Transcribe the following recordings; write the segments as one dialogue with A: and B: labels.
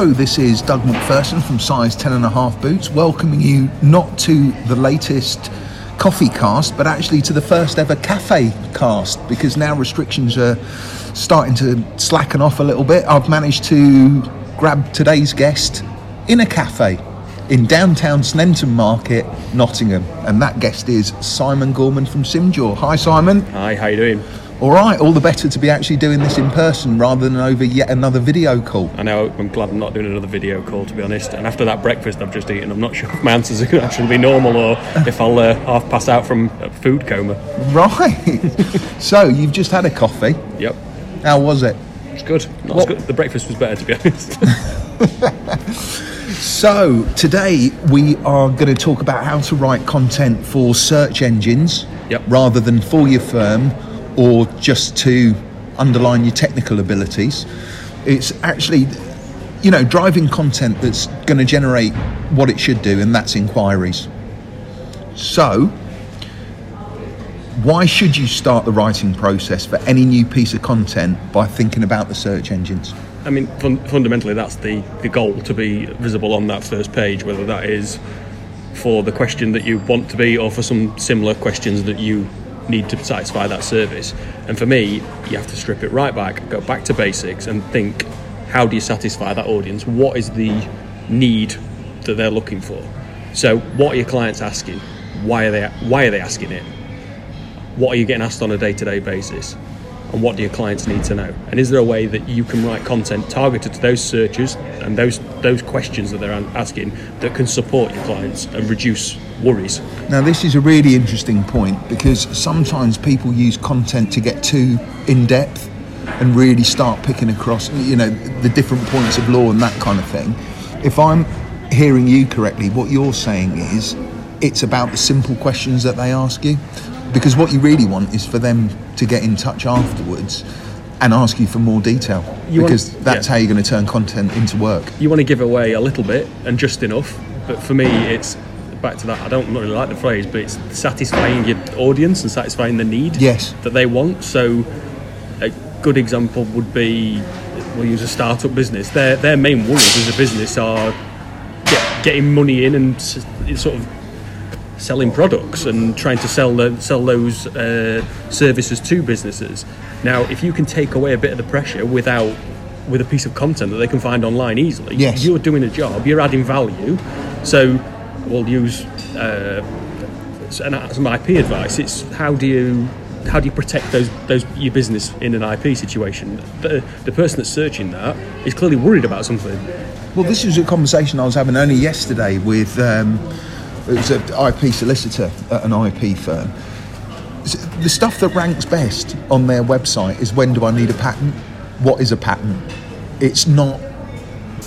A: Hello, this is Doug McPherson from Size 10 and a half Boots, welcoming you not to the latest coffee cast, but actually to the first ever cafe cast because now restrictions are starting to slacken off a little bit. I've managed to grab today's guest in a cafe in downtown Sneinton Market, Nottingham, and that guest is Simon Gorman from Simjaw. Hi, Simon.
B: Hi, how you doing?
A: All right, all the better to be actually doing this in person rather than over yet another video call.
B: I know, I'm glad I'm not doing another video call to be honest. And after that breakfast I've just eaten, I'm not sure if my answers are going to actually be normal or if I'll uh, half pass out from a food coma.
A: Right. so, you've just had a coffee.
B: Yep,
A: How was it?
B: it's good. Not
A: What-
B: as good. The breakfast was better to be honest.
A: So, today we are going to talk about how to write content for search engines
B: Yep.
A: rather than for your firm or just to underline your technical abilities. It's actually, you know, driving content that's going to generate what it should do, and that's inquiries. So, why should you start the writing process for any new piece of content by thinking about the search engines?
B: I mean, fun- fundamentally, that's the, the goal to be visible on that first page, whether that is for the question that you want to be or for some similar questions that you need to satisfy that service. And for me, you have to strip it right back, go back to basics, and think how do you satisfy that audience? What is the need that they're looking for? So, what are your clients asking? Why are they, why are they asking it? what are you getting asked on a day-to-day basis and what do your clients need to know? And is there a way that you can write content targeted to those searches and those those questions that they're asking that can support your clients and reduce worries?
A: Now, this is a really interesting point because sometimes people use content to get too in depth and really start picking across, you know, the different points of law and that kind of thing. If I'm hearing you correctly, what you're saying is it's about the simple questions that they ask you because what you really want is for them to get in touch afterwards and ask you for more detail
B: You want-
A: because that's
B: yeah.
A: how you're going to turn content into work.
B: you want to give away a little bit and just enough but for me it's back to that i don't really like the phrase but it's satisfying your audience and satisfying the need
A: Yes.
B: that they want so a good example would be we'll use a startup business their their main worries as a business are get, getting money in and sort of selling products and trying to sell the, sell those uh, services to businesses. Now, if you can take away a bit of the pressure without with a piece of content that they can find online easily,
A: Yes.
B: you're doing a job, you're adding value. So, we'll use uh, an, some IP advice. It's how do you how do you protect those those your business in an IP situation? The, the person that's searching that is clearly worried about something.
A: Well, this was a conversation I was having only yesterday with um, it was an IP solicitor at an IP firm. The stuff that ranks best on their website is when do I need a patent? What is a patent? It's not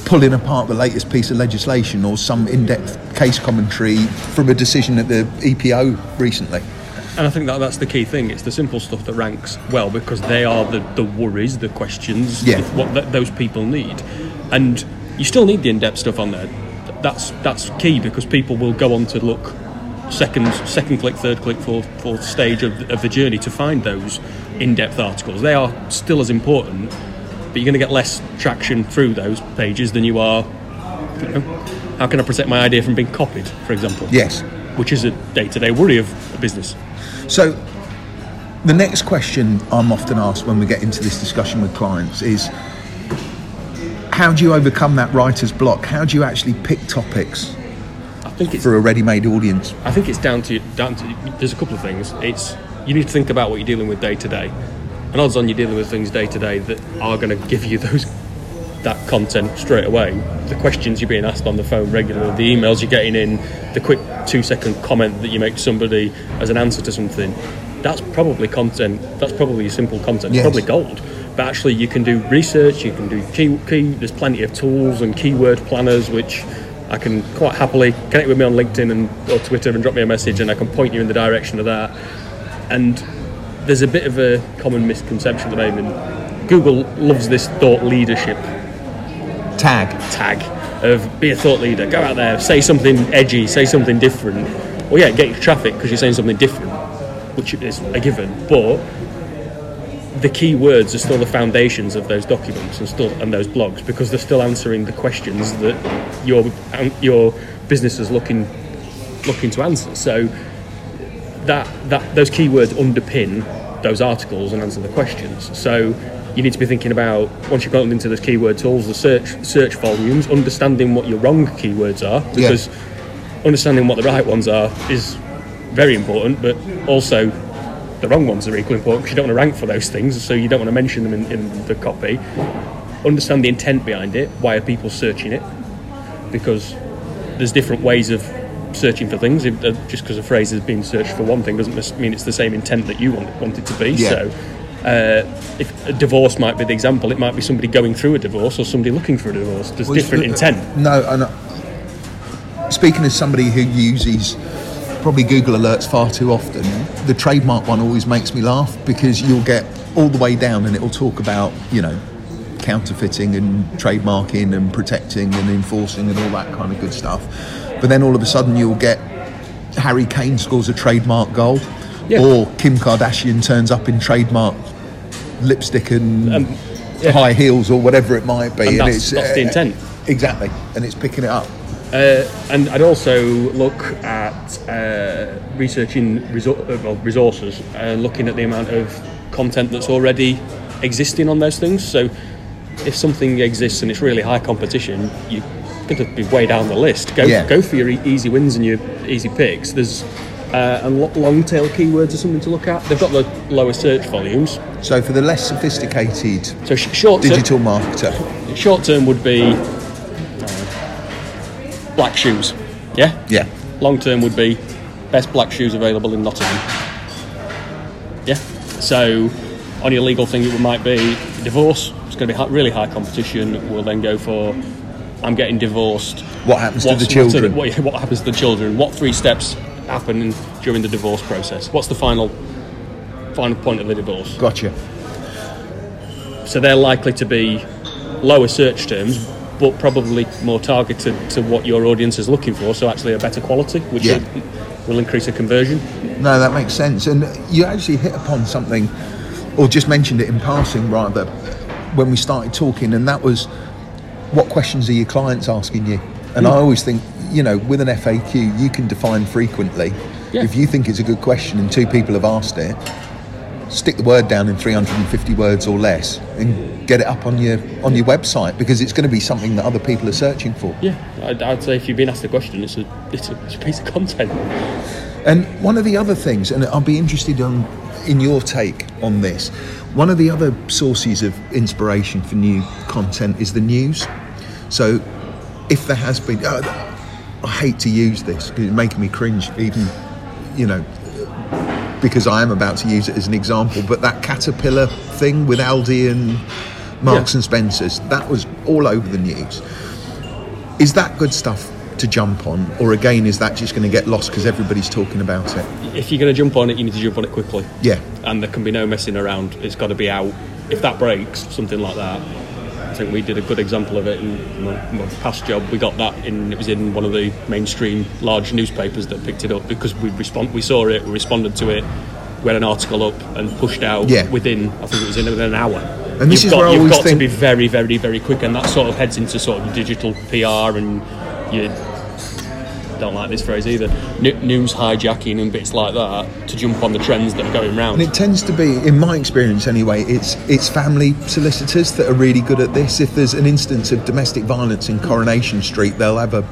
A: pulling apart the latest piece of legislation or some in-depth case commentary from a decision at the EPO recently.
B: And I think that that's the key thing. It's the simple stuff that ranks well because they are the, the worries, the questions,
A: Yeah.
B: what th- those people need. And you still need the in-depth stuff on there. Th- That's that's key because people will go on to look second second click, third click, fourth fourth stage of, of the journey to find those in-depth articles. They are still as important, but you're going to get less traction through those pages than you are. You know, how can I protect my idea from being copied, for example?
A: Yes.
B: Which is a day-to-day worry of a business.
A: So, the next question I'm often asked when we get into this discussion with clients is how do you overcome that writer's block? How do you actually pick topics
B: I think it's
A: for a ready made audience?
B: I think it's down to down to. There's a couple of things. It's you need to think about what you're dealing with day to day, and odds on you're dealing with things day to day that are going to give you those that content straight away. The questions you're being asked on the phone regularly, the emails you're getting in, the quick two second comment that you make to somebody as an answer to something. That's probably content. That's probably simple content.
A: Yes.
B: It's probably gold. But actually, you can do research. You can do key, key. There's plenty of tools and keyword planners which I can quite happily connect with me on LinkedIn and or Twitter and drop me a message, and I can point you in the direction of that. And there's a bit of a common misconception at the moment. Google loves this thought leadership
A: Tag.
B: tag of be a thought leader, go out there, say something edgy, say something different. Well, yeah, get your traffic because you're saying something different, which is a given. But the key words are still the foundations of those documents and still and those blogs because they're still answering the questions that your um, your business is looking looking to answer. So that that those keywords underpin those articles and answer the questions. So you need to be thinking about once you've gotten into those keyword tools, the search search volumes, understanding what your wrong keywords are because understanding what the right ones are is very important, but also the wrong ones are equally important because you don't want to rank for those things, so you don't want to mention them in, in the copy. Understand the intent behind it. Why are people searching it? Because there's different ways of searching for things. If, uh, just because a phrase has been searched for one thing doesn't mean it's the same intent that you want, want it to be.
A: Yeah.
B: So, uh, if a divorce might be the example, it might be somebody going through a divorce or somebody looking for a divorce. There's
A: Well,
B: different
A: uh,
B: intent.
A: No, and uh, speaking as somebody who uses probably Google alerts far too often, the trademark one always makes me laugh because you'll get all the way down and it'll talk about you know counterfeiting and trademarking and protecting and enforcing and all that kind of good stuff. But then all of a sudden you'll get Harry Kane scores a trademark goal,
B: Yeah.
A: or Kim Kardashian turns up in trademark lipstick and
B: Um, yeah.
A: high heels or whatever it might be,
B: And that's- that's the
A: uh,
B: intent.
A: Exactly, and it's picking it up.
B: Uh, and I'd also look at uh, researching resor- uh, well, resources and looking at the amount of content that's already existing on those things. So if something exists and it's really high competition, going to be way down the list. Go
A: Yeah.
B: go for your e- easy wins and your easy picks. There's uh, and lo- long tail keywords are something to look at. They've got the lower search volumes.
A: So for the less sophisticated
B: So sh- short
A: digital marketer,
B: short term would be black shoes. Yeah.
A: yeah,
B: Long term would be best black shoes available in Nottingham. Yeah. So on your legal thing, it might be divorce. It's going to be really high competition. We'll then go for I'm getting divorced.
A: what happens to the
B: what's
A: children?
B: what, what happens to the children? What three steps happen during the divorce process? What's the final final point of the divorce?
A: Gotcha.
B: So they're likely to be lower search terms, but probably more targeted to what your audience is looking for. So actually a better quality, which
A: Yeah.
B: will, will increase the conversion.
A: No, that makes sense. And you actually hit upon something, or just mentioned it in passing, rather, when we started talking, and that was what questions are your clients asking you? And I hmm. always think, you know, with an FAQ, you can define frequently.
B: Yeah.
A: If you think it's a good question and two people have asked it, stick the word down in 350 words or less and get it up on your on your website because it's going to be something that other people are searching for.
B: Yeah, I'd, I'd say if you've been asked a question, it's a, it's a, it's a piece of content.
A: And one of the other things, and I'll be interested on in your take on this. One of the other sources of inspiration for new content is the news. So, if there has been, uh, I hate to use this because it's making me cringe, even you know, because I am about to use it as an example. But that caterpillar thing with Aldi and Marks
B: Yeah.
A: and Spencers, that was all over the news. Is that good stuff to jump on, or again, is that just going to get lost because everybody's talking about it?
B: If you're going to jump on it, you need to jump on it quickly.
A: Yeah,
B: And there can be no messing around. It's got to be out. If that breaks, something like that. I think we did a good example of it in my, my past job. We got that in. It was in one of the mainstream large newspapers that picked it up because we respond. We saw it. We responded to it. We had an article up and pushed out
A: Yeah.
B: within. I think it was in within an hour.
A: And this
B: you've
A: is
B: got,
A: where I
B: you've got to be very, very, very quick, and that sort of heads into sort of digital PR and you don't like this phrase either. N- news hijacking and bits like that to jump on the trends that are going round.
A: and it tends to be, in my experience anyway, it's it's family solicitors that are really good at this. If there's an instance of domestic violence in Coronation Street, they'll have a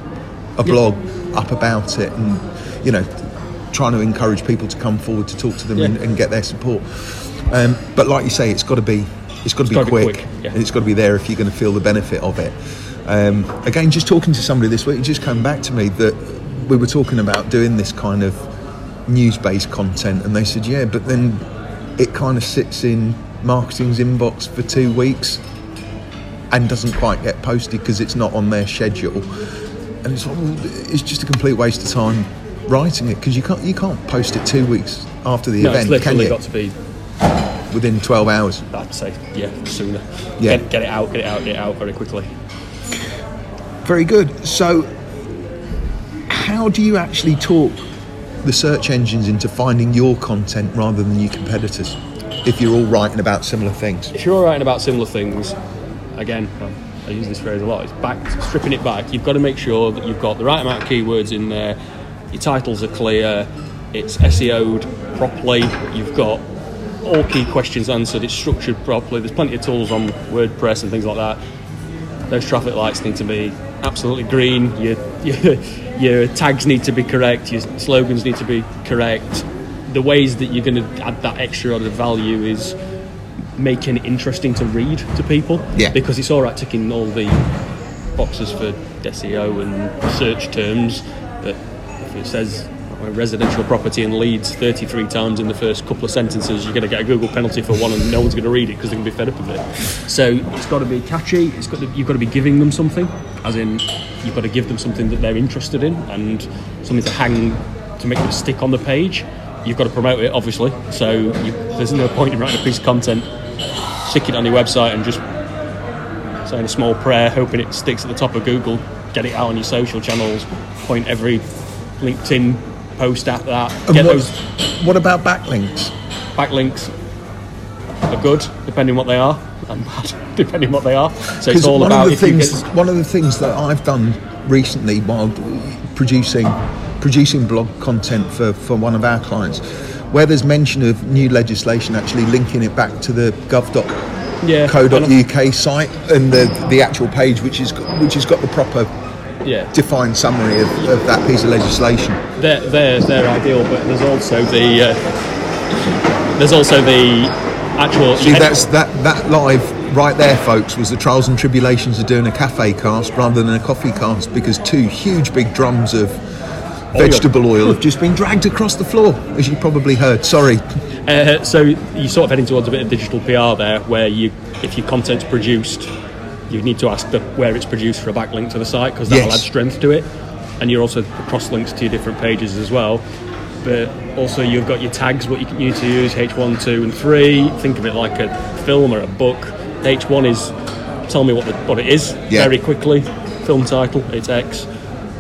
A: a blog up about it, and you know, trying to encourage people to come forward to talk to them and,
B: Yeah.
A: and get their support. Um, but like you say, it's got to be it's got to be quick,
B: quick, yeah.
A: and it's got to be there if you're going to feel the benefit of it. Um, again, just talking to somebody this week, it just came back to me that we were talking about doing this kind of news-based content, and they said, yeah, but then it kind of sits in marketing's inbox for two weeks and doesn't quite get posted because it's not on their schedule. And it's, like, well, it's just a complete waste of time writing it because you can't you can't post it two weeks after the
B: no, it's
A: event, can
B: literally got to be
A: Within 12 hours.
B: I'd say, yeah, sooner.
A: Yeah.
B: Get, get it out, get it out, get it out very quickly.
A: Very good. So, how do you actually talk the search engines into finding your content rather than your competitors? if you're all writing about similar things.
B: if you're all writing about similar things, again, I use this phrase a lot. It's back stripping it back. You've got to make sure that you've got the right amount of keywords in there. Your titles are clear. It's SEO'd properly. You've got all key questions answered. It's structured properly. There's plenty of tools on WordPress and things like that. Those traffic lights need to be absolutely green. Your, your tags need to be correct. Your slogans need to be correct. The ways that you're going to add that extra added value is making it interesting to read to people.
A: Yeah.
B: Because it's all right ticking all the boxes for SEO and search terms, but if it says a residential property in Leeds 33 times in the first couple of sentences, you're going to get a Google penalty for one, and no one's going to read it because they're going to be fed up with it. So it's got to be catchy. It's got to, you've got to be giving them something, as in you've got to give them something that they're interested in and something to hang to make them stick on the page. You've got to promote it, obviously. So you, there's no point in writing a piece of content, stick it on your website, and just saying a small prayer, hoping it sticks at the top of Google. Get it out on your social channels. Point every LinkedIn post at that.
A: And
B: Get
A: what,
B: those
A: what about backlinks?
B: backlinks are good, depending what they are, and bad, depending what they are. So it's all
A: one
B: about
A: of the things,
B: get.
A: one of the things that I've done recently while producing producing blog content for, for one of our clients, where there's mention of new legislation, actually linking it back to the
B: Yeah,
A: gov.co.uk site and the the actual page, which is which has got the proper
B: Yeah,
A: defined summary of, of that piece of legislation.
B: they're, they're, they're ideal, but there's also the uh, there's also the actual.
A: See, that's that that live right there, folks, was the trials and tribulations of doing a cafe cast rather than a coffee cast because two huge big drums of vegetable oil have just been dragged across the floor, as you probably heard. Sorry.
B: Uh, so you sort of heading towards a bit of digital PR there, where you, if your content's produced, you need to ask the, where it's produced for a backlink to the site because that'll
A: Yes.
B: add strength to it, and you're also cross links to your different pages as well. But also you've got your tags, what you can use to use H1, 2, and 3. Think of it like a film or a book. H1 is tell me what the, what it is
A: Yeah.
B: very quickly. Film title, it's X.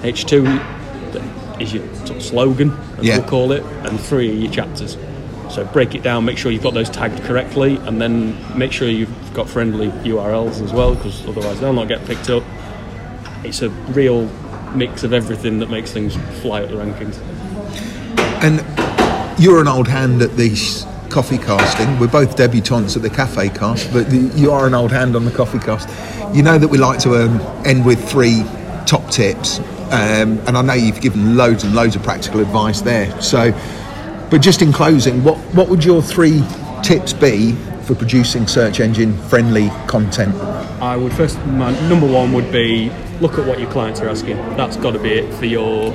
B: H2 is your sort of slogan, as
A: Yeah.
B: we'll call it, and three are your chapters. So break it down, make sure you've got those tagged correctly, and then make sure you've got friendly URLs as well, because otherwise they'll not get picked up. It's a real mix of everything that makes things fly up the rankings.
A: And you're an old hand at these coffee casting. We're both debutantes at the cafe cast, but you are an old hand on the coffee cast. You know that we like to um, end with three top tips, um, and I know you've given loads and loads of practical advice there. So, but just in closing, what what would your three tips be for producing search engine friendly content?
B: I would first, my number one would be look at what your clients are asking. That's got to be it for your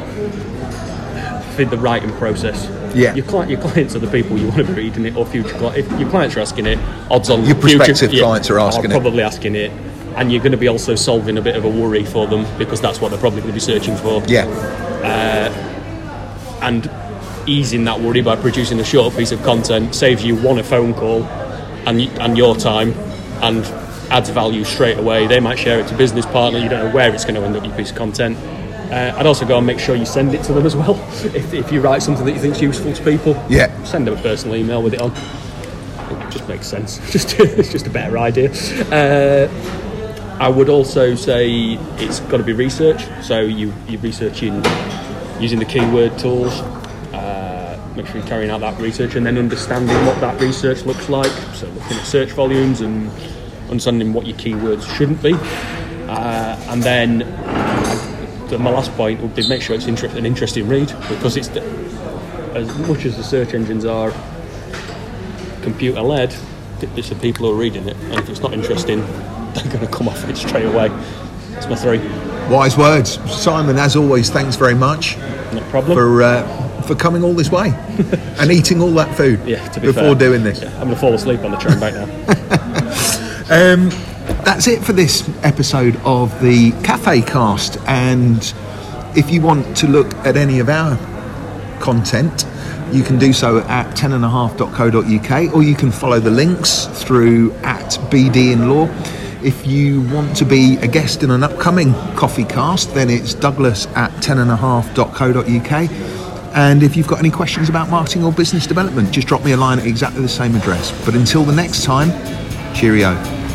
B: for the writing process.
A: Yeah.
B: Your client, your clients are the people you want to be reading it, or future clients. If your clients are asking it, odds on
A: Your
B: future-
A: prospective clients are asking it.
B: probably asking it, and you're going to be also solving a bit of a worry for them because that's what they're probably going to be searching for.
A: Yeah, uh,
B: and easing that worry by producing a short piece of content saves you one a phone call and and your time and adds value straight away. They might share it to business partner. You don't know where it's going to end up your piece of content. Uh, I'd also go and make sure you send it to them as well. If, if you write something that you think's useful to people,
A: Yeah.
B: send them a personal email with it on. It just makes sense. Just it's just a better idea. Uh, I would also say it's got to be research. So you you're researching using the keyword tools. Uh, make sure you're carrying out that research and then understanding what that research looks like. So looking at search volumes and understanding what your keywords shouldn't be. Uh, and then the, my last point would be make sure it's inter- an interesting read because it's as much as the search engines are computer led, it's the people who are reading it, and if it's not interesting, they're going to come off it straight away. That's my three.
A: wise words, Simon. As always, thanks very much
B: No problem.
A: for uh, for coming all this way and eating all that food
B: yeah, to be
A: before
B: fair.
A: doing this.
B: Yeah, I'm going to fall asleep on the train back now.
A: Um, that's it for this episode of the Cafe Cast. And if you want to look at any of our content, you can do so at tenandhalf.co.uk or you can follow the links through at BD in Law. If you want to be a guest in an upcoming coffee cast, then it's Douglas at tenandhalf.co.uk. And if you've got any questions about marketing or business development, just drop me a line at exactly the same address. But until the next time, cheerio.